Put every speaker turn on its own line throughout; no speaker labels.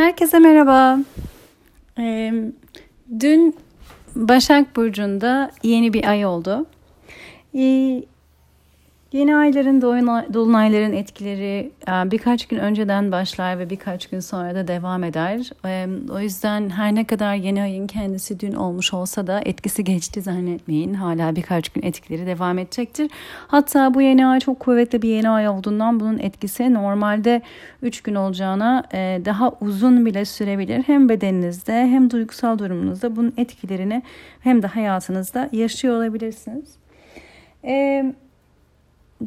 Herkese merhaba. Ee, dün Başak Burcu'nda yeni bir ay oldu. Ee, Yeni ayların, dolunayların etkileri e, birkaç gün önceden başlar ve birkaç gün sonra da devam eder. E, o yüzden her ne kadar yeni ayın kendisi dün olmuş olsa da etkisi geçti zannetmeyin. Hala birkaç gün etkileri devam edecektir. Hatta bu yeni ay çok kuvvetli bir yeni ay olduğundan bunun etkisi normalde 3 gün olacağına e, daha uzun bile sürebilir. Hem bedeninizde hem duygusal durumunuzda bunun etkilerini hem de hayatınızda yaşıyor olabilirsiniz. Evet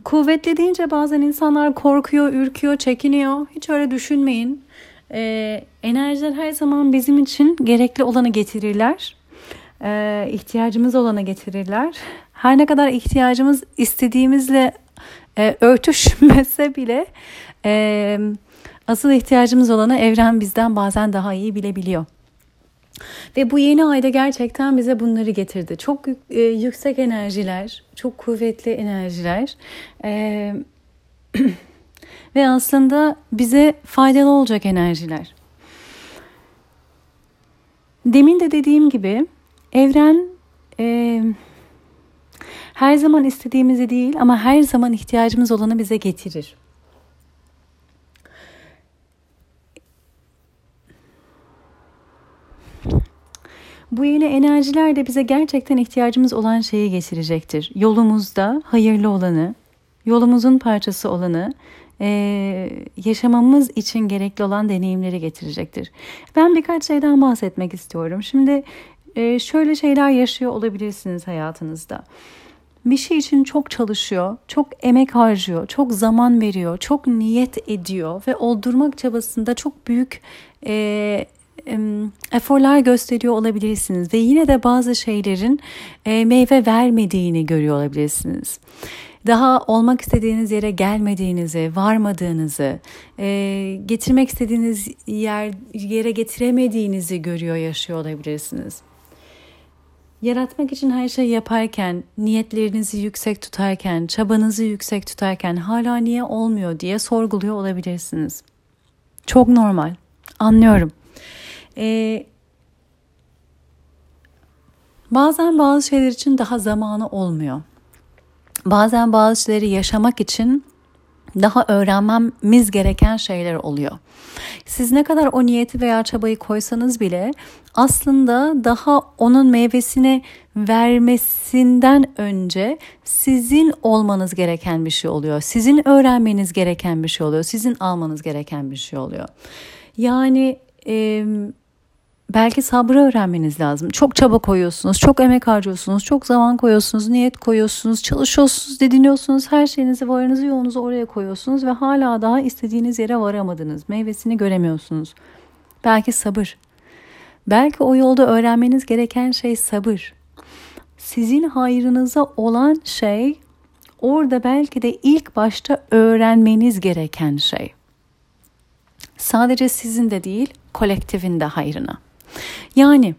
kuvvetli deyince bazen insanlar korkuyor, ürküyor, çekiniyor. Hiç öyle düşünmeyin. Ee, enerjiler her zaman bizim için gerekli olanı getirirler. Ee, ihtiyacımız olanı getirirler. Her ne kadar ihtiyacımız istediğimizle e, örtüşmese bile e, asıl ihtiyacımız olanı evren bizden bazen daha iyi bilebiliyor. Ve bu yeni ayda gerçekten bize bunları getirdi. Çok e, yüksek enerjiler, çok kuvvetli enerjiler. E, ve aslında bize faydalı olacak enerjiler. Demin de dediğim gibi evren e, her zaman istediğimizi değil ama her zaman ihtiyacımız olanı bize getirir. Bu yeni enerjiler de bize gerçekten ihtiyacımız olan şeyi getirecektir. Yolumuzda hayırlı olanı, yolumuzun parçası olanı, e, yaşamamız için gerekli olan deneyimleri getirecektir. Ben birkaç şeyden bahsetmek istiyorum. Şimdi e, şöyle şeyler yaşıyor olabilirsiniz hayatınızda. Bir şey için çok çalışıyor, çok emek harcıyor, çok zaman veriyor, çok niyet ediyor ve oldurmak çabasında çok büyük e, eforlar gösteriyor olabilirsiniz ve yine de bazı şeylerin e, meyve vermediğini görüyor olabilirsiniz. Daha olmak istediğiniz yere gelmediğinizi, varmadığınızı, e, getirmek istediğiniz yer yere getiremediğinizi görüyor, yaşıyor olabilirsiniz. Yaratmak için her şeyi yaparken, niyetlerinizi yüksek tutarken, çabanızı yüksek tutarken hala niye olmuyor diye sorguluyor olabilirsiniz. Çok normal. Anlıyorum. Ee, bazen bazı şeyler için daha zamanı olmuyor. Bazen bazı şeyleri yaşamak için daha öğrenmemiz gereken şeyler oluyor. Siz ne kadar o niyeti veya çabayı koysanız bile aslında daha onun meyvesini vermesinden önce sizin olmanız gereken bir şey oluyor. Sizin öğrenmeniz gereken bir şey oluyor. Sizin almanız gereken bir şey oluyor. Yani e, belki sabrı öğrenmeniz lazım. Çok çaba koyuyorsunuz, çok emek harcıyorsunuz, çok zaman koyuyorsunuz, niyet koyuyorsunuz, çalışıyorsunuz, didiniyorsunuz, her şeyinizi, varınızı, yoğunuzu oraya koyuyorsunuz ve hala daha istediğiniz yere varamadınız. Meyvesini göremiyorsunuz. Belki sabır. Belki o yolda öğrenmeniz gereken şey sabır. Sizin hayrınıza olan şey orada belki de ilk başta öğrenmeniz gereken şey. Sadece sizin de değil, kolektifin de hayrına. Yani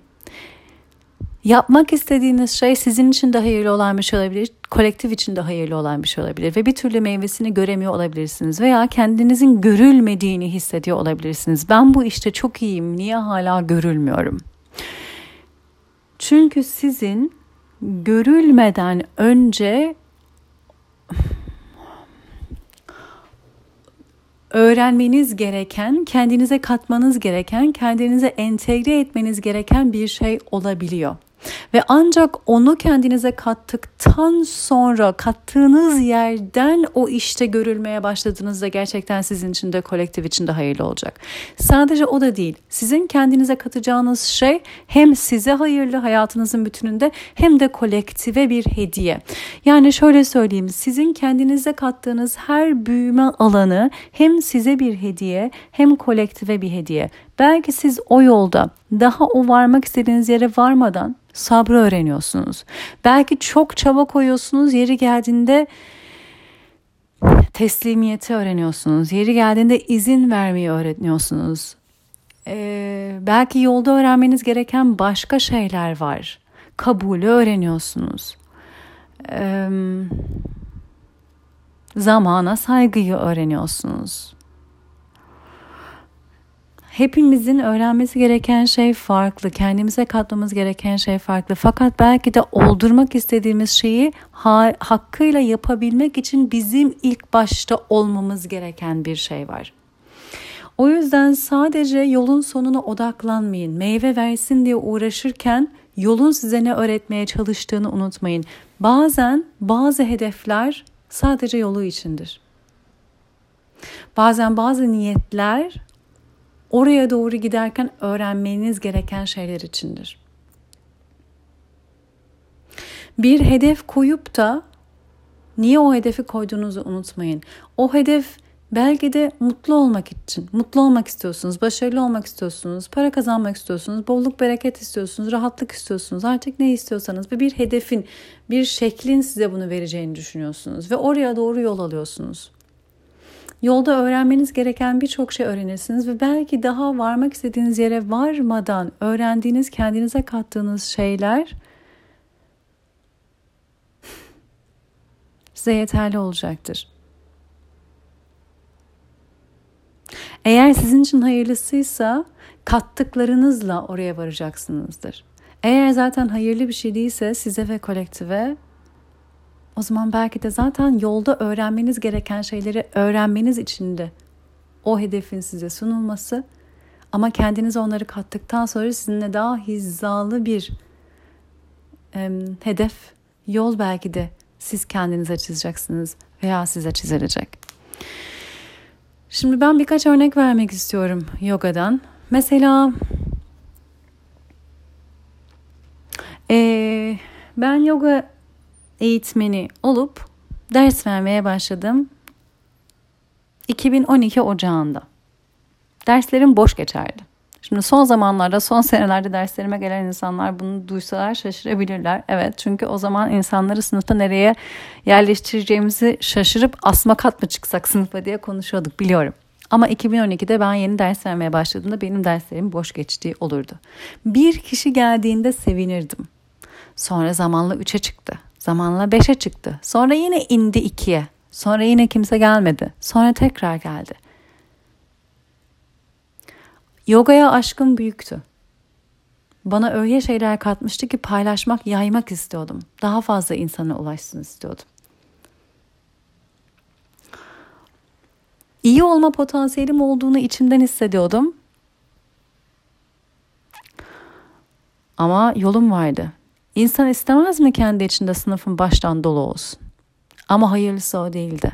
yapmak istediğiniz şey sizin için de hayırlı olan bir şey olabilir, kolektif için de hayırlı olan bir şey olabilir ve bir türlü meyvesini göremiyor olabilirsiniz veya kendinizin görülmediğini hissediyor olabilirsiniz. Ben bu işte çok iyiyim, niye hala görülmüyorum? Çünkü sizin görülmeden önce öğrenmeniz gereken, kendinize katmanız gereken, kendinize entegre etmeniz gereken bir şey olabiliyor. Ve ancak onu kendinize kattıktan sonra kattığınız yerden o işte görülmeye başladığınızda gerçekten sizin için de kolektif için de hayırlı olacak. Sadece o da değil. Sizin kendinize katacağınız şey hem size hayırlı hayatınızın bütününde hem de kolektive bir hediye. Yani şöyle söyleyeyim. Sizin kendinize kattığınız her büyüme alanı hem size bir hediye hem kolektive bir hediye. Belki siz o yolda daha o varmak istediğiniz yere varmadan sabrı öğreniyorsunuz. Belki çok çaba koyuyorsunuz yeri geldiğinde teslimiyeti öğreniyorsunuz. Yeri geldiğinde izin vermeyi öğreniyorsunuz. Ee, belki yolda öğrenmeniz gereken başka şeyler var. Kabulü öğreniyorsunuz. Ee, zamana saygıyı öğreniyorsunuz hepimizin öğrenmesi gereken şey farklı. Kendimize katmamız gereken şey farklı. Fakat belki de oldurmak istediğimiz şeyi ha- hakkıyla yapabilmek için bizim ilk başta olmamız gereken bir şey var. O yüzden sadece yolun sonuna odaklanmayın. Meyve versin diye uğraşırken yolun size ne öğretmeye çalıştığını unutmayın. Bazen bazı hedefler sadece yolu içindir. Bazen bazı niyetler oraya doğru giderken öğrenmeniz gereken şeyler içindir. Bir hedef koyup da niye o hedefi koyduğunuzu unutmayın. O hedef belki de mutlu olmak için, mutlu olmak istiyorsunuz, başarılı olmak istiyorsunuz, para kazanmak istiyorsunuz, bolluk bereket istiyorsunuz, rahatlık istiyorsunuz. Artık ne istiyorsanız ve bir hedefin, bir şeklin size bunu vereceğini düşünüyorsunuz ve oraya doğru yol alıyorsunuz. Yolda öğrenmeniz gereken birçok şey öğrenirsiniz ve belki daha varmak istediğiniz yere varmadan öğrendiğiniz, kendinize kattığınız şeyler size yeterli olacaktır. Eğer sizin için hayırlısıysa kattıklarınızla oraya varacaksınızdır. Eğer zaten hayırlı bir şey değilse size ve kolektive o zaman belki de zaten yolda öğrenmeniz gereken şeyleri öğrenmeniz için de o hedefin size sunulması ama kendiniz onları kattıktan sonra sizinle daha hizalı bir e, hedef, yol belki de siz kendinize çizeceksiniz veya size çizilecek. Şimdi ben birkaç örnek vermek istiyorum yogadan. Mesela e, ben yoga eğitmeni olup ders vermeye başladım 2012 Ocağı'nda. Derslerim boş geçerdi. Şimdi son zamanlarda, son senelerde derslerime gelen insanlar bunu duysalar şaşırabilirler. Evet çünkü o zaman insanları sınıfta nereye yerleştireceğimizi şaşırıp asma kat mı çıksak sınıfa diye konuşuyorduk biliyorum. Ama 2012'de ben yeni ders vermeye başladığımda benim derslerim boş geçtiği olurdu. Bir kişi geldiğinde sevinirdim. Sonra zamanla 3'e çıktı. Zamanla 5'e çıktı. Sonra yine indi 2'ye. Sonra yine kimse gelmedi. Sonra tekrar geldi. Yogaya aşkım büyüktü. Bana öyle şeyler katmıştı ki paylaşmak, yaymak istiyordum. Daha fazla insana ulaşsın istiyordum. İyi olma potansiyelim olduğunu içimden hissediyordum. Ama yolum vardı. İnsan istemez mi kendi içinde sınıfın baştan dolu olsun? Ama hayırlısı o değildi.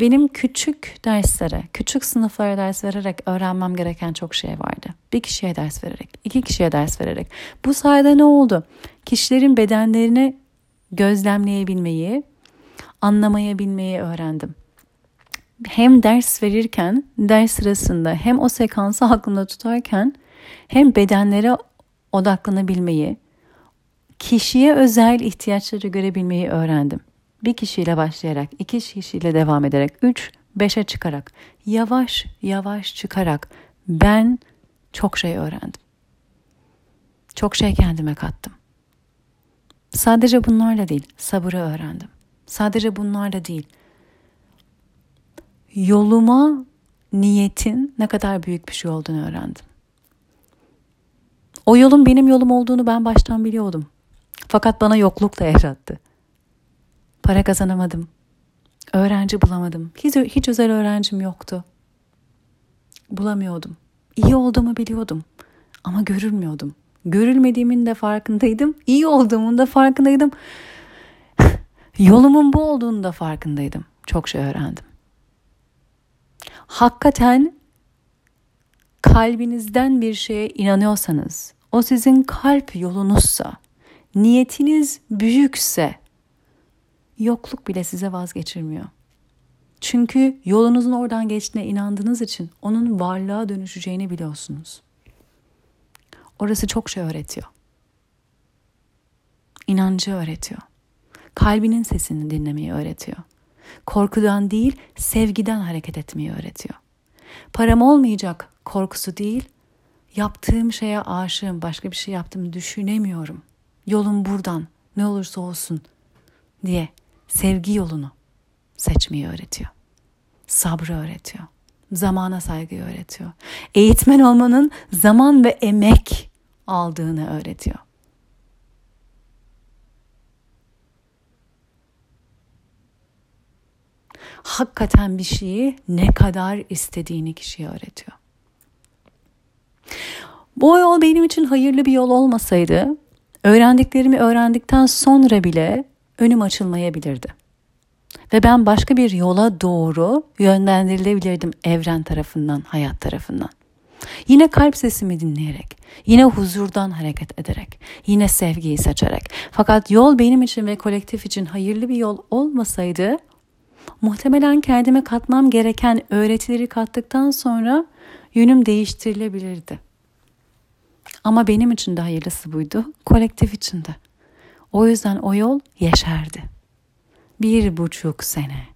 Benim küçük derslere, küçük sınıflara ders vererek öğrenmem gereken çok şey vardı. Bir kişiye ders vererek, iki kişiye ders vererek. Bu sayede ne oldu? Kişilerin bedenlerini gözlemleyebilmeyi, anlamayabilmeyi öğrendim. Hem ders verirken, ders sırasında hem o sekansı aklımda tutarken hem bedenlere odaklanabilmeyi, kişiye özel ihtiyaçları görebilmeyi öğrendim. Bir kişiyle başlayarak, iki kişiyle devam ederek, üç, beşe çıkarak, yavaş yavaş çıkarak ben çok şey öğrendim. Çok şey kendime kattım. Sadece bunlarla değil, sabırı öğrendim. Sadece bunlarla değil. Yoluma niyetin ne kadar büyük bir şey olduğunu öğrendim. O yolun benim yolum olduğunu ben baştan biliyordum. Fakat bana yokluk da yaşattı. Para kazanamadım. Öğrenci bulamadım. Hiç, hiç özel öğrencim yoktu. Bulamıyordum. İyi olduğumu biliyordum. Ama görülmüyordum. Görülmediğimin de farkındaydım. İyi olduğumun da farkındaydım. Yolumun bu olduğunu da farkındaydım. Çok şey öğrendim. Hakikaten kalbinizden bir şeye inanıyorsanız, o sizin kalp yolunuzsa, niyetiniz büyükse yokluk bile size vazgeçirmiyor. Çünkü yolunuzun oradan geçtiğine inandığınız için onun varlığa dönüşeceğini biliyorsunuz. Orası çok şey öğretiyor. İnancı öğretiyor. Kalbinin sesini dinlemeyi öğretiyor. Korkudan değil, sevgiden hareket etmeyi öğretiyor. Param olmayacak korkusu değil, yaptığım şeye aşığım, başka bir şey yaptığımı düşünemiyorum. Yolum buradan, ne olursa olsun diye sevgi yolunu seçmeyi öğretiyor. Sabrı öğretiyor. zamana saygıyı öğretiyor. Eğitmen olmanın zaman ve emek aldığını öğretiyor. Hakikaten bir şeyi ne kadar istediğini kişiye öğretiyor. Bu yol benim için hayırlı bir yol olmasaydı, öğrendiklerimi öğrendikten sonra bile önüm açılmayabilirdi. Ve ben başka bir yola doğru yönlendirilebilirdim evren tarafından, hayat tarafından. Yine kalp sesimi dinleyerek, yine huzurdan hareket ederek, yine sevgiyi seçerek. Fakat yol benim için ve kolektif için hayırlı bir yol olmasaydı, muhtemelen kendime katmam gereken öğretileri kattıktan sonra yönüm değiştirilebilirdi. Ama benim için de hayırlısı buydu, kolektif için de. O yüzden o yol yeşerdi bir buçuk sene.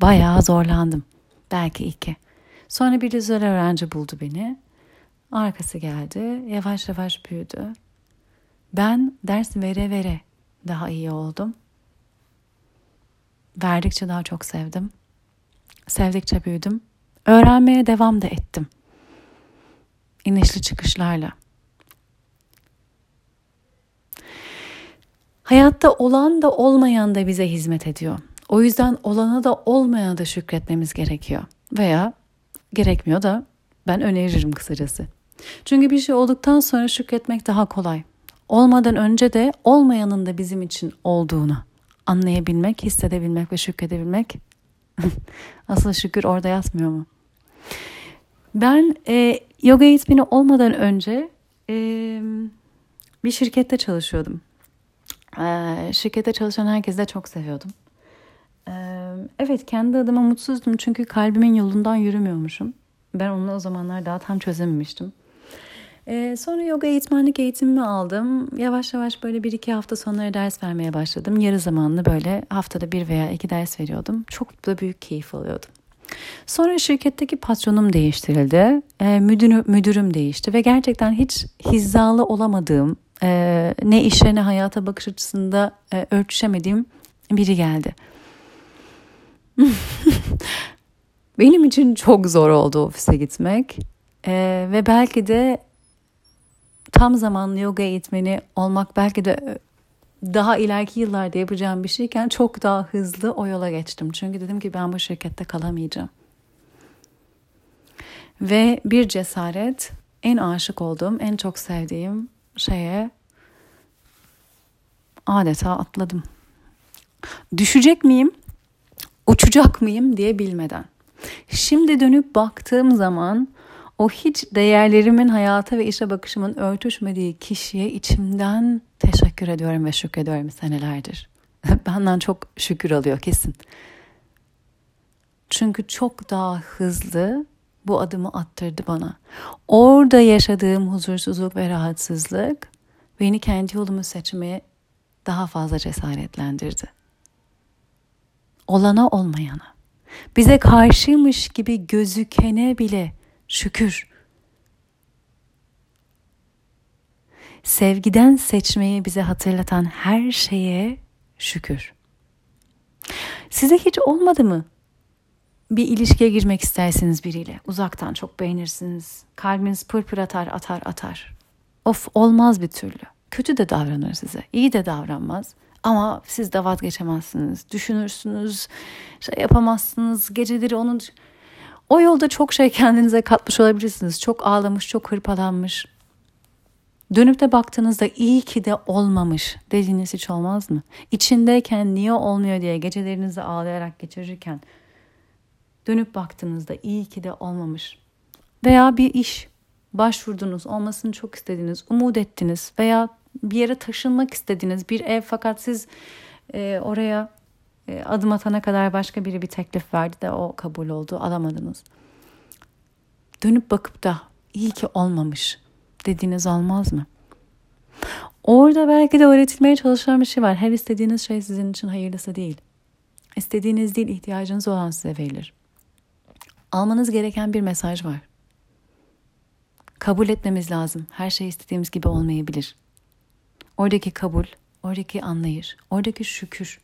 Bayağı zorlandım. Belki iki. Sonra bir güzel öğrenci buldu beni. Arkası geldi. Yavaş yavaş büyüdü. Ben ders vere vere daha iyi oldum. Verdikçe daha çok sevdim. Sevdikçe büyüdüm. Öğrenmeye devam da ettim. İnişli çıkışlarla. Hayatta olan da olmayan da bize hizmet ediyor. O yüzden olana da olmayana da şükretmemiz gerekiyor. Veya gerekmiyor da ben öneririm kısacası. Çünkü bir şey olduktan sonra şükretmek daha kolay. Olmadan önce de olmayanın da bizim için olduğunu anlayabilmek, hissedebilmek ve şükredebilmek asıl şükür orada yatmıyor mu? Ben e, yoga eğitmeni olmadan önce e, bir şirkette çalışıyordum. Ee, şirkette çalışan herkesi de çok seviyordum. Ee, evet kendi adıma mutsuzdum çünkü kalbimin yolundan yürümüyormuşum. Ben onu o zamanlar daha tam çözememiştim. Ee, sonra yoga eğitmenlik eğitimimi aldım. Yavaş yavaş böyle bir iki hafta sonları ders vermeye başladım. Yarı zamanlı böyle haftada bir veya iki ders veriyordum. Çok da büyük keyif alıyordum. Sonra şirketteki patronum değiştirildi. E, müdürü, müdürüm değişti ve gerçekten hiç hizalı olamadığım, e, ne işe ne hayata bakış açısında e, ölçüşemediğim biri geldi. Benim için çok zor oldu ofise gitmek e, ve belki de tam zamanlı yoga eğitmeni olmak belki de daha ileriki yıllarda yapacağım bir şeyken çok daha hızlı o yola geçtim. Çünkü dedim ki ben bu şirkette kalamayacağım. Ve bir cesaret en aşık olduğum, en çok sevdiğim şeye adeta atladım. Düşecek miyim, uçacak mıyım diye bilmeden. Şimdi dönüp baktığım zaman o hiç değerlerimin hayata ve işe bakışımın örtüşmediği kişiye içimden teşekkür ediyorum ve şükrediyorum senelerdir. Benden çok şükür alıyor kesin. Çünkü çok daha hızlı bu adımı attırdı bana. Orada yaşadığım huzursuzluk ve rahatsızlık beni kendi yolumu seçmeye daha fazla cesaretlendirdi. Olana olmayana, bize karşıymış gibi gözükene bile şükür. Sevgiden seçmeyi bize hatırlatan her şeye şükür. Size hiç olmadı mı bir ilişkiye girmek istersiniz biriyle. Uzaktan çok beğenirsiniz. Kalbiniz pırpır atar atar atar. Of olmaz bir türlü. Kötü de davranır size. iyi de davranmaz. Ama siz de vazgeçemezsiniz. Düşünürsünüz, şey yapamazsınız. Geceleri onun... O yolda çok şey kendinize katmış olabilirsiniz. Çok ağlamış, çok hırpalanmış. Dönüp de baktığınızda iyi ki de olmamış dediğiniz hiç olmaz mı? İçindeyken niye olmuyor diye gecelerinizi ağlayarak geçirirken dönüp baktığınızda iyi ki de olmamış. Veya bir iş başvurdunuz, olmasını çok istediniz, umut ettiniz veya bir yere taşınmak istediniz, bir ev fakat siz e, oraya e, adım atana kadar başka biri bir teklif verdi de o kabul oldu, alamadınız. Dönüp bakıp da iyi ki olmamış dediğiniz olmaz mı? Orada belki de öğretilmeye çalışan bir şey var. Her istediğiniz şey sizin için hayırlısı değil. İstediğiniz değil, ihtiyacınız olan size verilir almanız gereken bir mesaj var. Kabul etmemiz lazım. Her şey istediğimiz gibi olmayabilir. Oradaki kabul, oradaki anlayış, oradaki şükür.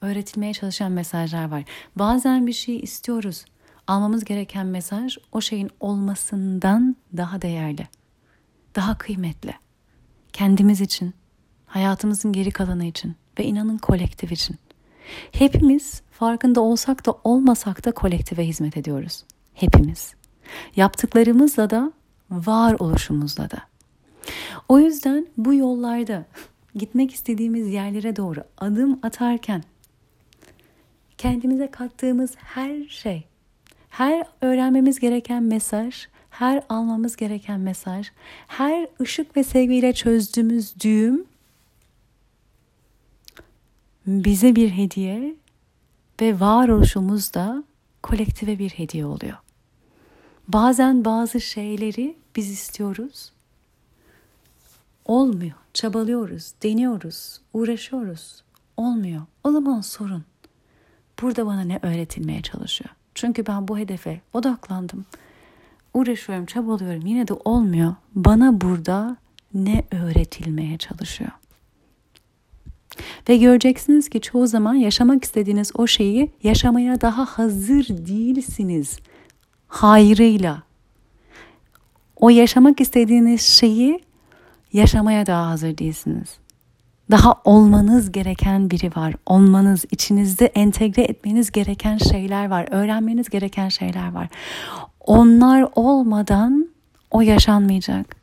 Öğretilmeye çalışan mesajlar var. Bazen bir şey istiyoruz almamız gereken mesaj o şeyin olmasından daha değerli, daha kıymetli. Kendimiz için, hayatımızın geri kalanı için ve inanın kolektif için. Hepimiz farkında olsak da olmasak da kolektive hizmet ediyoruz. Hepimiz. Yaptıklarımızla da var oluşumuzla da. O yüzden bu yollarda gitmek istediğimiz yerlere doğru adım atarken kendimize kattığımız her şey, her öğrenmemiz gereken mesaj, her almamız gereken mesaj, her ışık ve sevgiyle çözdüğümüz düğüm bize bir hediye ve varoluşumuz da kolektive bir hediye oluyor. Bazen bazı şeyleri biz istiyoruz. Olmuyor. Çabalıyoruz, deniyoruz, uğraşıyoruz. Olmuyor. O zaman sorun. Burada bana ne öğretilmeye çalışıyor? Çünkü ben bu hedefe odaklandım. Uğraşıyorum, çabalıyorum. Yine de olmuyor. Bana burada ne öğretilmeye çalışıyor? Ve göreceksiniz ki çoğu zaman yaşamak istediğiniz o şeyi yaşamaya daha hazır değilsiniz. Hayrıyla. O yaşamak istediğiniz şeyi yaşamaya daha hazır değilsiniz. Daha olmanız gereken biri var. Olmanız, içinizde entegre etmeniz gereken şeyler var. Öğrenmeniz gereken şeyler var. Onlar olmadan o yaşanmayacak.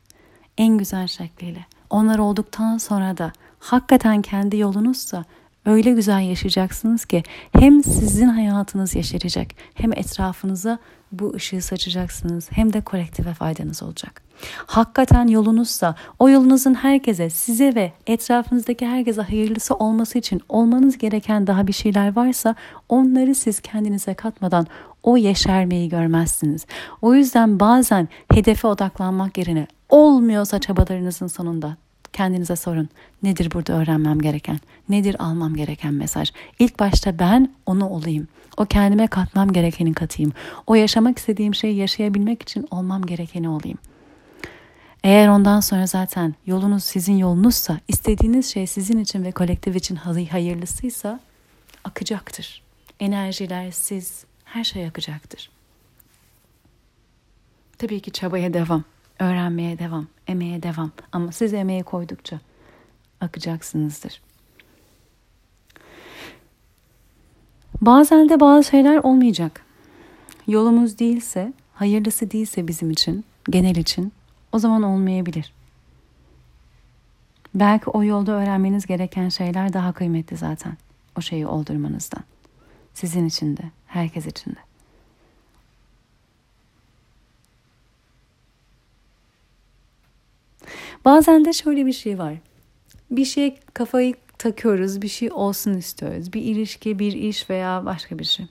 En güzel şekliyle. Onlar olduktan sonra da hakikaten kendi yolunuzsa öyle güzel yaşayacaksınız ki hem sizin hayatınız yeşerecek hem etrafınıza bu ışığı saçacaksınız hem de kolektive faydanız olacak. Hakikaten yolunuzsa o yolunuzun herkese, size ve etrafınızdaki herkese hayırlısı olması için olmanız gereken daha bir şeyler varsa onları siz kendinize katmadan o yeşermeyi görmezsiniz. O yüzden bazen hedefe odaklanmak yerine olmuyorsa çabalarınızın sonunda kendinize sorun. Nedir burada öğrenmem gereken? Nedir almam gereken mesaj? İlk başta ben onu olayım. O kendime katmam gerekeni katayım. O yaşamak istediğim şeyi yaşayabilmek için olmam gerekeni olayım. Eğer ondan sonra zaten yolunuz sizin yolunuzsa, istediğiniz şey sizin için ve kolektif için hayırlısıysa akacaktır. Enerjiler, siz, her şey akacaktır. Tabii ki çabaya devam, öğrenmeye devam, emeğe devam. Ama siz emeğe koydukça akacaksınızdır. Bazen de bazı şeyler olmayacak. Yolumuz değilse, hayırlısı değilse bizim için, genel için o zaman olmayabilir. Belki o yolda öğrenmeniz gereken şeyler daha kıymetli zaten. O şeyi oldurmanızdan. Sizin için de, herkes için de. Bazen de şöyle bir şey var. Bir şeye kafayı takıyoruz, bir şey olsun istiyoruz. Bir ilişki, bir iş veya başka bir şey.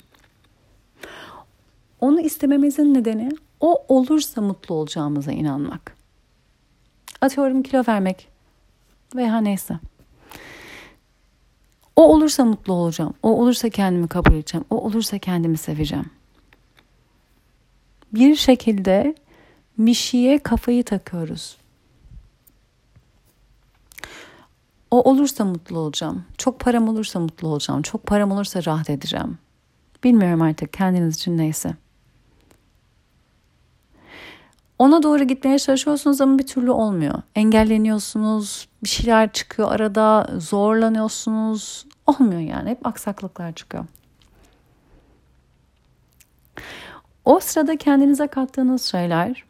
Onu istememizin nedeni o olursa mutlu olacağımıza inanmak. Atıyorum kilo vermek veya neyse. O olursa mutlu olacağım. O olursa kendimi kabul edeceğim. O olursa kendimi seveceğim. Bir şekilde bir şeye kafayı takıyoruz. O olursa mutlu olacağım. Çok param olursa mutlu olacağım. Çok param olursa rahat edeceğim. Bilmiyorum artık kendiniz için neyse. Ona doğru gitmeye çalışıyorsunuz ama bir türlü olmuyor. Engelleniyorsunuz, bir şeyler çıkıyor arada, zorlanıyorsunuz. Olmuyor yani. Hep aksaklıklar çıkıyor. O sırada kendinize kattığınız şeyler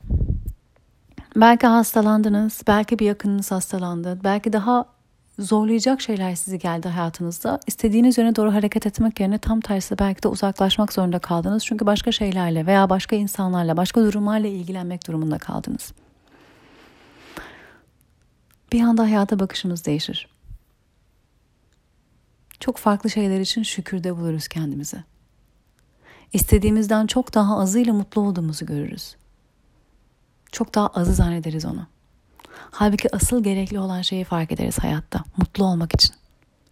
belki hastalandınız, belki bir yakınınız hastalandı, belki daha zorlayacak şeyler sizi geldi hayatınızda. İstediğiniz yöne doğru hareket etmek yerine tam tersi belki de uzaklaşmak zorunda kaldınız. Çünkü başka şeylerle veya başka insanlarla, başka durumlarla ilgilenmek durumunda kaldınız. Bir anda hayata bakışımız değişir. Çok farklı şeyler için şükürde buluruz kendimizi. İstediğimizden çok daha azıyla mutlu olduğumuzu görürüz. Çok daha azı zannederiz onu. Halbuki asıl gerekli olan şeyi fark ederiz hayatta. Mutlu olmak için.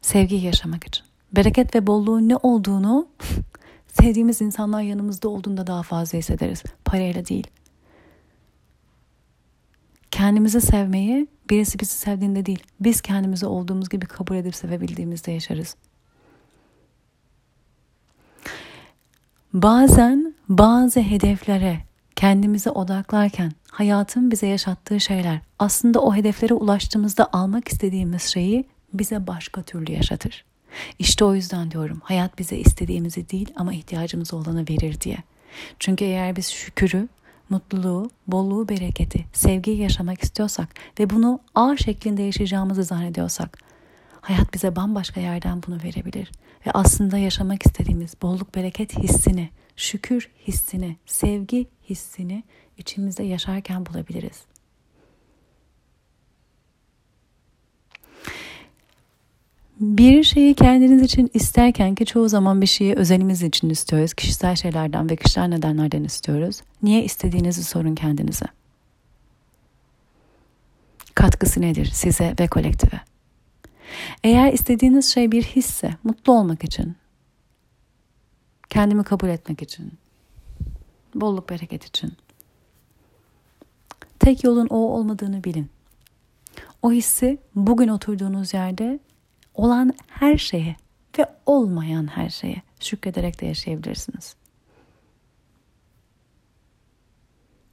Sevgiyi yaşamak için. Bereket ve bolluğun ne olduğunu sevdiğimiz insanlar yanımızda olduğunda daha fazla hissederiz. Parayla değil. Kendimizi sevmeyi birisi bizi sevdiğinde değil, biz kendimizi olduğumuz gibi kabul edip sevebildiğimizde yaşarız. Bazen bazı hedeflere kendimize odaklarken hayatın bize yaşattığı şeyler aslında o hedeflere ulaştığımızda almak istediğimiz şeyi bize başka türlü yaşatır. İşte o yüzden diyorum hayat bize istediğimizi değil ama ihtiyacımız olanı verir diye. Çünkü eğer biz şükürü, mutluluğu, bolluğu, bereketi, sevgiyi yaşamak istiyorsak ve bunu A şeklinde yaşayacağımızı zannediyorsak hayat bize bambaşka yerden bunu verebilir. Ve aslında yaşamak istediğimiz bolluk, bereket hissini, şükür hissini, sevgi hissini içimizde yaşarken bulabiliriz. Bir şeyi kendiniz için isterken ki çoğu zaman bir şeyi özelimiz için istiyoruz. Kişisel şeylerden ve kişisel nedenlerden istiyoruz. Niye istediğinizi sorun kendinize. Katkısı nedir size ve kolektive? Eğer istediğiniz şey bir hisse, mutlu olmak için, kendimi kabul etmek için, bolluk bereket için, tek yolun o olmadığını bilin. O hissi bugün oturduğunuz yerde olan her şeye ve olmayan her şeye şükrederek de yaşayabilirsiniz.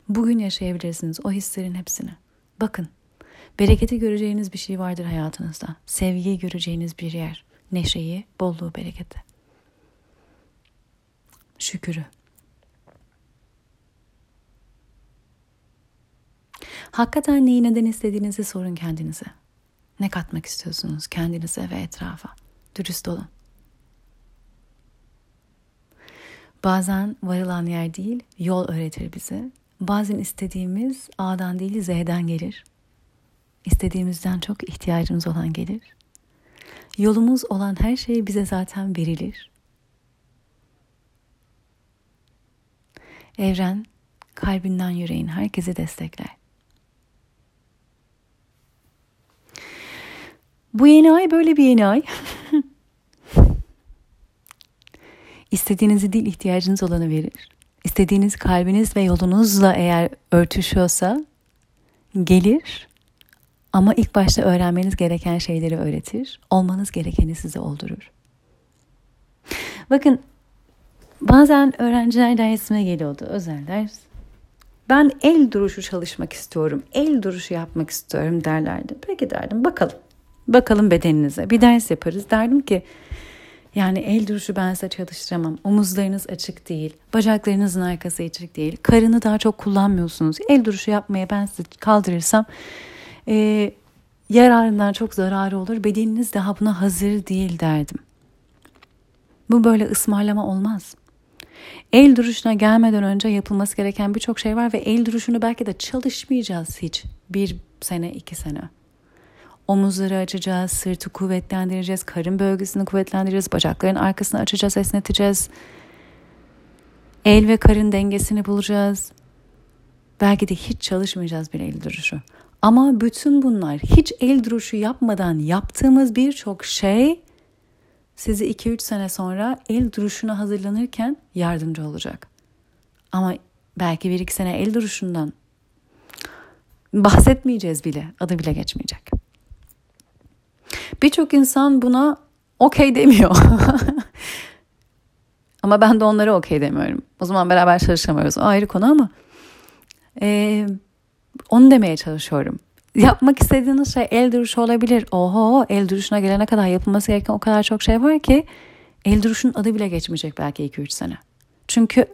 Bugün yaşayabilirsiniz o hislerin hepsini. Bakın, bereketi göreceğiniz bir şey vardır hayatınızda. Sevgiyi göreceğiniz bir yer. Neşeyi, bolluğu, bereketi. Şükürü. Hakikaten neyi neden istediğinizi sorun kendinize. Ne katmak istiyorsunuz kendinize ve etrafa? Dürüst olun. Bazen varılan yer değil, yol öğretir bize. Bazen istediğimiz A'dan değil Z'den gelir. İstediğimizden çok ihtiyacımız olan gelir. Yolumuz olan her şey bize zaten verilir. Evren kalbinden yüreğin herkesi destekler. Bu yeni ay böyle bir yeni ay. İstediğinizi değil ihtiyacınız olanı verir. İstediğiniz kalbiniz ve yolunuzla eğer örtüşüyorsa gelir ama ilk başta öğrenmeniz gereken şeyleri öğretir. Olmanız gerekeni size oldurur. Bakın bazen öğrenciler dersime geliyordu özel ders. Ben el duruşu çalışmak istiyorum, el duruşu yapmak istiyorum derlerdi. Peki derdim bakalım. Bakalım bedeninize. Bir ders yaparız. Derdim ki yani el duruşu ben size çalıştıramam. Omuzlarınız açık değil. Bacaklarınızın arkası açık değil. Karını daha çok kullanmıyorsunuz. El duruşu yapmaya ben size kaldırırsam e, yararından çok zararı olur. Bedeniniz daha buna hazır değil derdim. Bu böyle ısmarlama olmaz. El duruşuna gelmeden önce yapılması gereken birçok şey var ve el duruşunu belki de çalışmayacağız hiç. Bir sene, iki sene. Omuzları açacağız, sırtı kuvvetlendireceğiz, karın bölgesini kuvvetlendireceğiz, bacakların arkasını açacağız, esneteceğiz. El ve karın dengesini bulacağız. Belki de hiç çalışmayacağız bir el duruşu. Ama bütün bunlar hiç el duruşu yapmadan yaptığımız birçok şey sizi 2-3 sene sonra el duruşuna hazırlanırken yardımcı olacak. Ama belki 1-2 sene el duruşundan bahsetmeyeceğiz bile. Adı bile geçmeyecek. Birçok insan buna okey demiyor. ama ben de onlara okey demiyorum. O zaman beraber çalışamıyoruz. O ayrı konu ama e, onu demeye çalışıyorum. Yapmak istediğiniz şey el duruşu olabilir. Oho el duruşuna gelene kadar yapılması gereken o kadar çok şey var ki el duruşun adı bile geçmeyecek belki 2-3 sene. Çünkü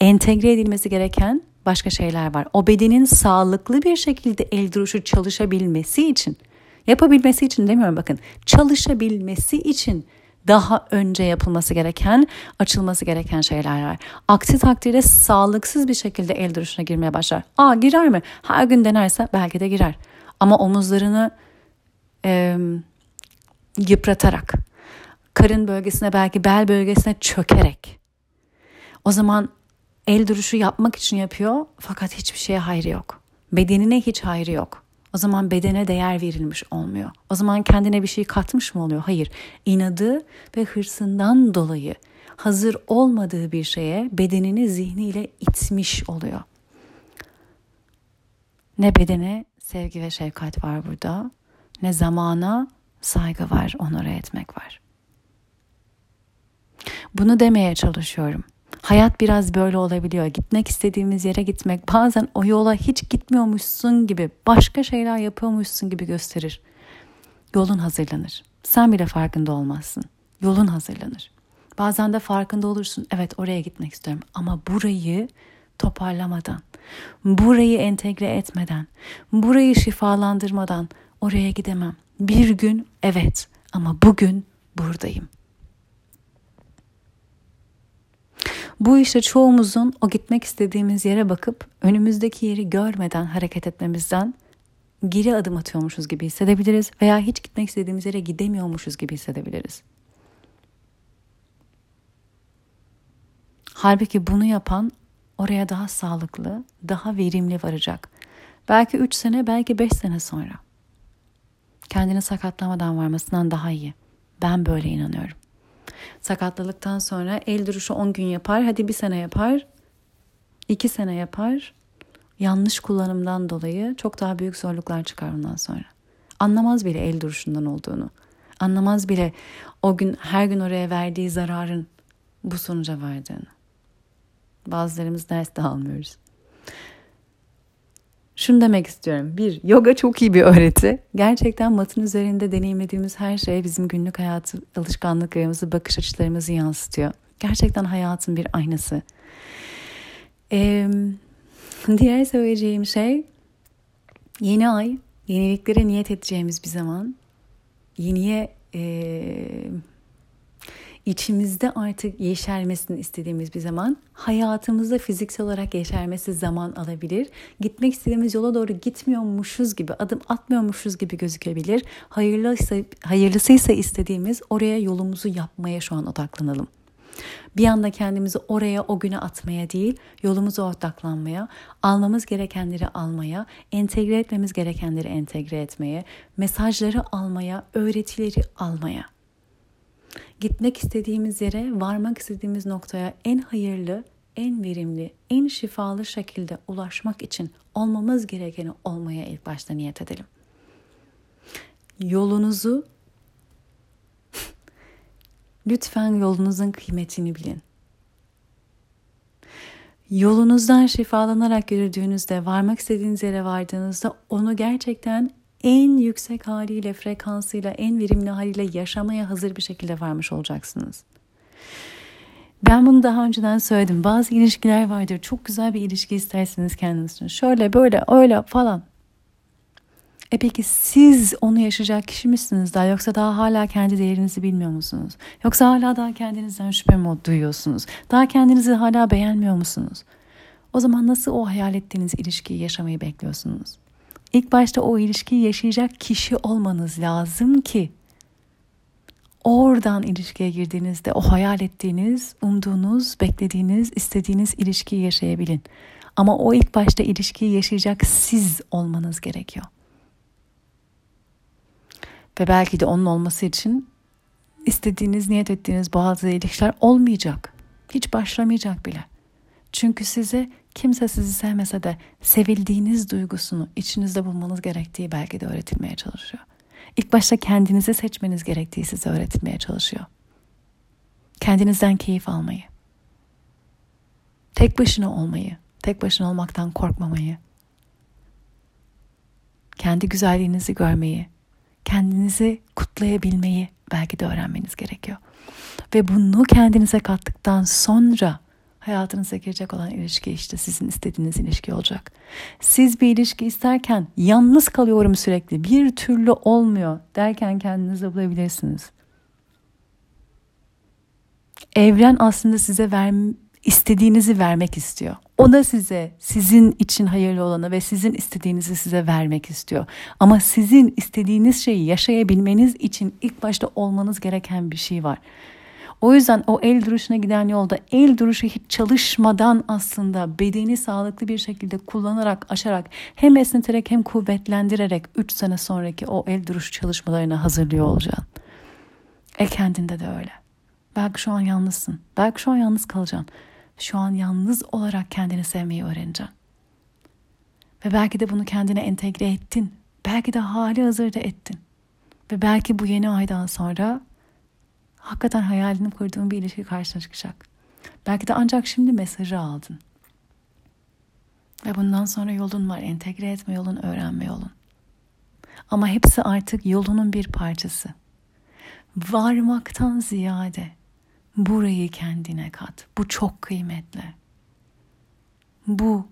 entegre edilmesi gereken başka şeyler var. O bedenin sağlıklı bir şekilde el duruşu çalışabilmesi için Yapabilmesi için demiyorum bakın. Çalışabilmesi için daha önce yapılması gereken, açılması gereken şeyler var. Aksi takdirde sağlıksız bir şekilde el duruşuna girmeye başlar. Aa girer mi? Her gün denerse belki de girer. Ama omuzlarını e, yıpratarak, karın bölgesine belki bel bölgesine çökerek. O zaman el duruşu yapmak için yapıyor fakat hiçbir şeye hayrı yok. Bedenine hiç hayrı yok. O zaman bedene değer verilmiş olmuyor. O zaman kendine bir şey katmış mı oluyor? Hayır. İnadı ve hırsından dolayı hazır olmadığı bir şeye bedenini zihniyle itmiş oluyor. Ne bedene sevgi ve şefkat var burada, ne zamana saygı var, onore etmek var. Bunu demeye çalışıyorum. Hayat biraz böyle olabiliyor. Gitmek istediğimiz yere gitmek bazen o yola hiç gitmiyormuşsun gibi, başka şeyler yapıyormuşsun gibi gösterir. Yolun hazırlanır. Sen bile farkında olmazsın. Yolun hazırlanır. Bazen de farkında olursun. Evet oraya gitmek istiyorum ama burayı toparlamadan, burayı entegre etmeden, burayı şifalandırmadan oraya gidemem. Bir gün evet ama bugün buradayım. Bu işte çoğumuzun o gitmek istediğimiz yere bakıp önümüzdeki yeri görmeden hareket etmemizden geri adım atıyormuşuz gibi hissedebiliriz veya hiç gitmek istediğimiz yere gidemiyormuşuz gibi hissedebiliriz. Halbuki bunu yapan oraya daha sağlıklı, daha verimli varacak. Belki 3 sene, belki 5 sene sonra. Kendini sakatlamadan varmasından daha iyi. Ben böyle inanıyorum. Sakatladıktan sonra el duruşu 10 gün yapar, hadi bir sene yapar, 2 sene yapar. Yanlış kullanımdan dolayı çok daha büyük zorluklar çıkar ondan sonra. Anlamaz bile el duruşundan olduğunu. Anlamaz bile o gün her gün oraya verdiği zararın bu sonuca vardığını. Bazılarımız ders de almıyoruz. Şunu demek istiyorum. Bir, yoga çok iyi bir öğreti. Gerçekten matın üzerinde deneyimlediğimiz her şey bizim günlük hayatı, alışkanlıklarımızı, bakış açılarımızı yansıtıyor. Gerçekten hayatın bir aynası. Ee, diğer söyleyeceğim şey yeni ay, yeniliklere niyet edeceğimiz bir zaman. Yeniye e, içimizde artık yeşermesini istediğimiz bir zaman hayatımızda fiziksel olarak yeşermesi zaman alabilir. Gitmek istediğimiz yola doğru gitmiyormuşuz gibi, adım atmıyormuşuz gibi gözükebilir. Hayırlıysa, hayırlısıysa istediğimiz oraya yolumuzu yapmaya şu an odaklanalım. Bir anda kendimizi oraya o güne atmaya değil, yolumuza odaklanmaya, almamız gerekenleri almaya, entegre etmemiz gerekenleri entegre etmeye, mesajları almaya, öğretileri almaya gitmek istediğimiz yere, varmak istediğimiz noktaya en hayırlı, en verimli, en şifalı şekilde ulaşmak için olmamız gerekeni olmaya ilk başta niyet edelim. Yolunuzu lütfen yolunuzun kıymetini bilin. Yolunuzdan şifalanarak yürüdüğünüzde, varmak istediğiniz yere vardığınızda onu gerçekten en yüksek haliyle, frekansıyla, en verimli haliyle yaşamaya hazır bir şekilde varmış olacaksınız. Ben bunu daha önceden söyledim. Bazı ilişkiler vardır. Çok güzel bir ilişki istersiniz kendiniz. Şöyle böyle öyle falan. E peki siz onu yaşayacak kişi misiniz daha yoksa daha hala kendi değerinizi bilmiyor musunuz? Yoksa hala daha kendinizden şüphe mi duyuyorsunuz? Daha kendinizi hala beğenmiyor musunuz? O zaman nasıl o hayal ettiğiniz ilişkiyi yaşamayı bekliyorsunuz? İlk başta o ilişkiyi yaşayacak kişi olmanız lazım ki oradan ilişkiye girdiğinizde o hayal ettiğiniz, umduğunuz, beklediğiniz, istediğiniz ilişkiyi yaşayabilin. Ama o ilk başta ilişkiyi yaşayacak siz olmanız gerekiyor. Ve belki de onun olması için istediğiniz, niyet ettiğiniz bazı ilişkiler olmayacak. Hiç başlamayacak bile. Çünkü size kimse sizi sevmese de sevildiğiniz duygusunu içinizde bulmanız gerektiği belki de öğretilmeye çalışıyor. İlk başta kendinizi seçmeniz gerektiği size öğretilmeye çalışıyor. Kendinizden keyif almayı. Tek başına olmayı, tek başına olmaktan korkmamayı. Kendi güzelliğinizi görmeyi, kendinizi kutlayabilmeyi belki de öğrenmeniz gerekiyor. Ve bunu kendinize kattıktan sonra hayatınıza girecek olan ilişki işte sizin istediğiniz ilişki olacak. Siz bir ilişki isterken yalnız kalıyorum sürekli bir türlü olmuyor derken kendinizi bulabilirsiniz. Evren aslında size ver, istediğinizi vermek istiyor. O da size sizin için hayırlı olanı ve sizin istediğinizi size vermek istiyor. Ama sizin istediğiniz şeyi yaşayabilmeniz için ilk başta olmanız gereken bir şey var. O yüzden o el duruşuna giden yolda el duruşu hiç çalışmadan aslında bedeni sağlıklı bir şekilde kullanarak, açarak hem esneterek hem kuvvetlendirerek 3 sene sonraki o el duruşu çalışmalarına hazırlıyor olacaksın. E kendinde de öyle. Belki şu an yalnızsın. Belki şu an yalnız kalacaksın. Şu an yalnız olarak kendini sevmeyi öğreneceksin. Ve belki de bunu kendine entegre ettin. Belki de hali hazırda ettin. Ve belki bu yeni aydan sonra hakikaten hayalini kurduğun bir ilişki karşına çıkacak. Belki de ancak şimdi mesajı aldın. Ve bundan sonra yolun var. Entegre etme yolun, öğrenme yolun. Ama hepsi artık yolunun bir parçası. Varmaktan ziyade burayı kendine kat. Bu çok kıymetli. Bu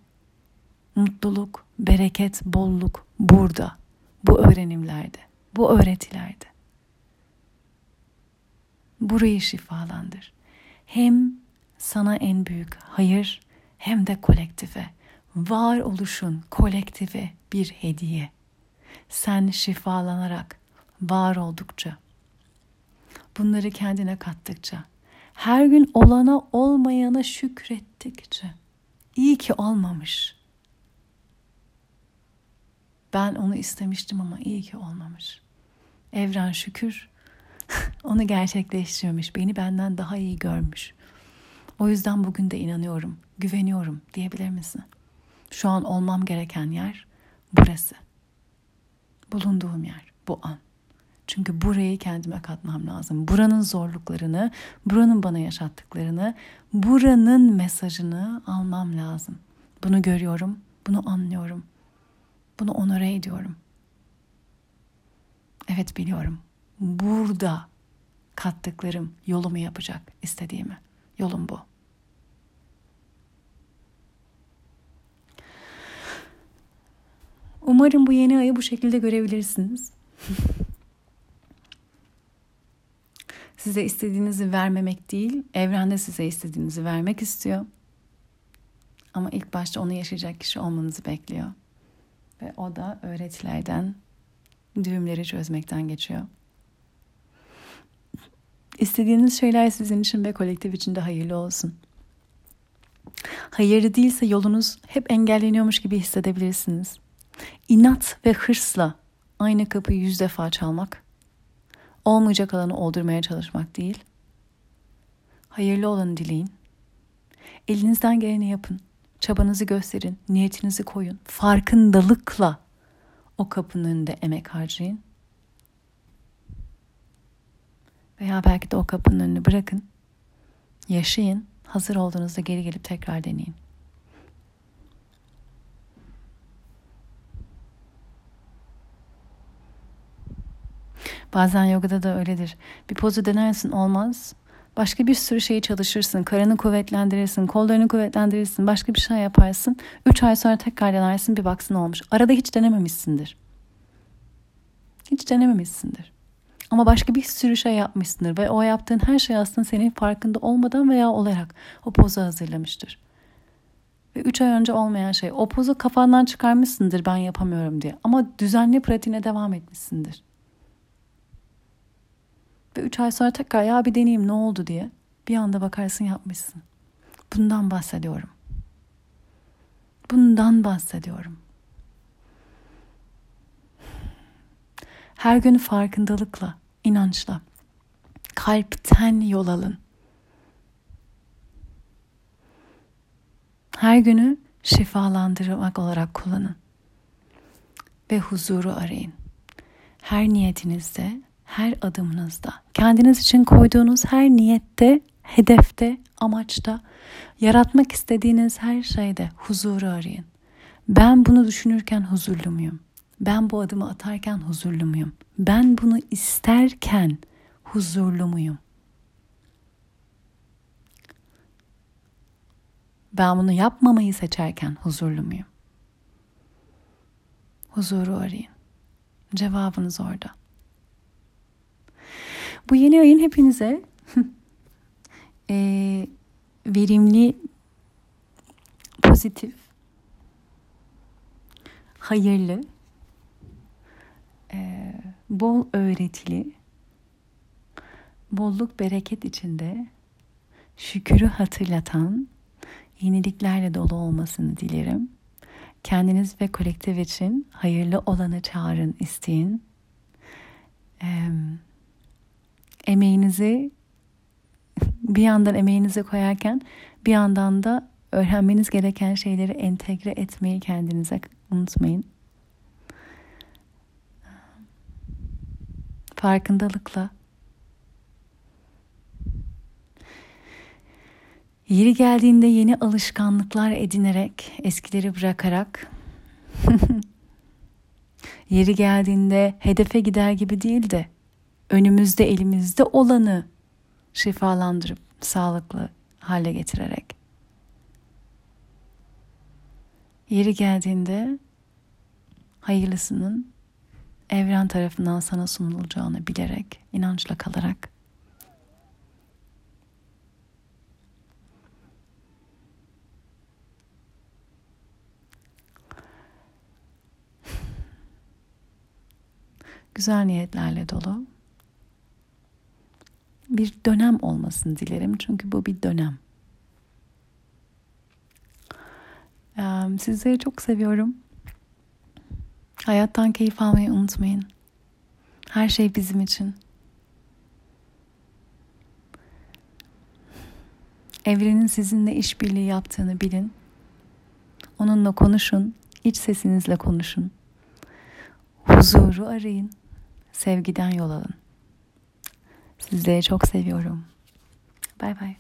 mutluluk, bereket, bolluk burada. Bu öğrenimlerde, bu öğretilerde. Burayı şifalandır. Hem sana en büyük hayır hem de kolektife. Var oluşun kolektife bir hediye. Sen şifalanarak var oldukça, bunları kendine kattıkça, her gün olana olmayana şükrettikçe, iyi ki olmamış. Ben onu istemiştim ama iyi ki olmamış. Evren şükür onu gerçekleştirmiş, beni benden daha iyi görmüş. O yüzden bugün de inanıyorum, güveniyorum diyebilir misin? Şu an olmam gereken yer burası. Bulunduğum yer bu an. Çünkü burayı kendime katmam lazım. Buranın zorluklarını, buranın bana yaşattıklarını, buranın mesajını almam lazım. Bunu görüyorum, bunu anlıyorum. Bunu onore ediyorum. Evet biliyorum. Burada kattıklarım yolumu yapacak istediğimi. Yolum bu. Umarım bu yeni ayı bu şekilde görebilirsiniz. size istediğinizi vermemek değil, evrende size istediğinizi vermek istiyor. Ama ilk başta onu yaşayacak kişi olmanızı bekliyor. Ve o da öğretilerden, düğümleri çözmekten geçiyor. İstediğiniz şeyler sizin için ve kolektif için de hayırlı olsun. Hayırlı değilse yolunuz hep engelleniyormuş gibi hissedebilirsiniz. İnat ve hırsla aynı kapıyı yüz defa çalmak, olmayacak alanı oldurmaya çalışmak değil. Hayırlı olanı dileyin. Elinizden geleni yapın. Çabanızı gösterin, niyetinizi koyun. Farkındalıkla o kapının önünde emek harcayın. Veya belki de o kapının önünü bırakın. Yaşayın. Hazır olduğunuzda geri gelip tekrar deneyin. Bazen yogada da öyledir. Bir pozu denersin olmaz. Başka bir sürü şeyi çalışırsın. Karını kuvvetlendirirsin, kollarını kuvvetlendirirsin. Başka bir şey yaparsın. Üç ay sonra tekrar denersin bir baksın olmuş. Arada hiç denememişsindir. Hiç denememişsindir. Ama başka bir sürü şey yapmışsındır ve o yaptığın her şey aslında senin farkında olmadan veya olarak o pozu hazırlamıştır. Ve üç ay önce olmayan şey o pozu kafandan çıkarmışsındır ben yapamıyorum diye. Ama düzenli pratiğine devam etmişsindir. Ve üç ay sonra tekrar ya bir deneyeyim ne oldu diye bir anda bakarsın yapmışsın. Bundan bahsediyorum. Bundan bahsediyorum. Her gün farkındalıkla, inançla, kalpten yol alın. Her günü şifalandırmak olarak kullanın. Ve huzuru arayın. Her niyetinizde her adımınızda, kendiniz için koyduğunuz her niyette, hedefte, amaçta, yaratmak istediğiniz her şeyde huzuru arayın. Ben bunu düşünürken huzurlu muyum? Ben bu adımı atarken huzurlu muyum? Ben bunu isterken huzurlu muyum? Ben bunu yapmamayı seçerken huzurlu muyum? Huzuru arayın. Cevabınız orada. Bu yeni ayın hepinize e, verimli, pozitif, hayırlı, e, bol öğretili, bolluk bereket içinde şükürü hatırlatan yeniliklerle dolu olmasını dilerim. Kendiniz ve kolektif için hayırlı olanı çağırın, isteyin. Ee, emeğinizi bir yandan emeğinizi koyarken bir yandan da öğrenmeniz gereken şeyleri entegre etmeyi kendinize unutmayın. Farkındalıkla. Yeri geldiğinde yeni alışkanlıklar edinerek, eskileri bırakarak yeri geldiğinde hedefe gider gibi değil de önümüzde elimizde olanı şifalandırıp sağlıklı hale getirerek. Yeri geldiğinde hayırlısının evren tarafından sana sunulacağını bilerek, inançla kalarak güzel niyetlerle dolu bir dönem olmasını dilerim. Çünkü bu bir dönem. Sizleri çok seviyorum. Hayattan keyif almayı unutmayın. Her şey bizim için. Evrenin sizinle işbirliği yaptığını bilin. Onunla konuşun, iç sesinizle konuşun. Huzuru arayın, sevgiden yol alın. Sizleri çok seviyorum. Bay bay.